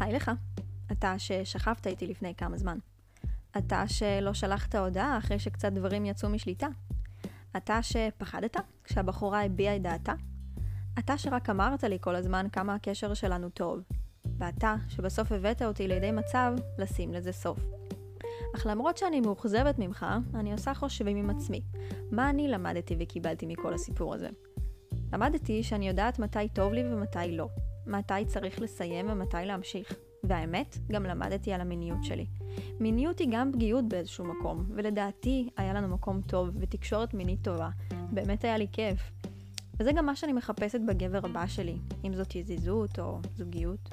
היי לך, אתה ששכבת איתי לפני כמה זמן. אתה שלא שלחת הודעה אחרי שקצת דברים יצאו משליטה. אתה שפחדת כשהבחורה הביעה את דעתה. אתה שרק אמרת לי כל הזמן כמה הקשר שלנו טוב. ואתה שבסוף הבאת אותי לידי מצב לשים לזה סוף. אך למרות שאני מאוכזבת ממך, אני עושה חושבים עם עצמי. מה אני למדתי וקיבלתי מכל הסיפור הזה? למדתי שאני יודעת מתי טוב לי ומתי לא. מתי צריך לסיים ומתי להמשיך. והאמת, גם למדתי על המיניות שלי. מיניות היא גם פגיעות באיזשהו מקום, ולדעתי היה לנו מקום טוב ותקשורת מינית טובה. באמת היה לי כיף. וזה גם מה שאני מחפשת בגבר הבא שלי, אם זאת יזיזות או זוגיות.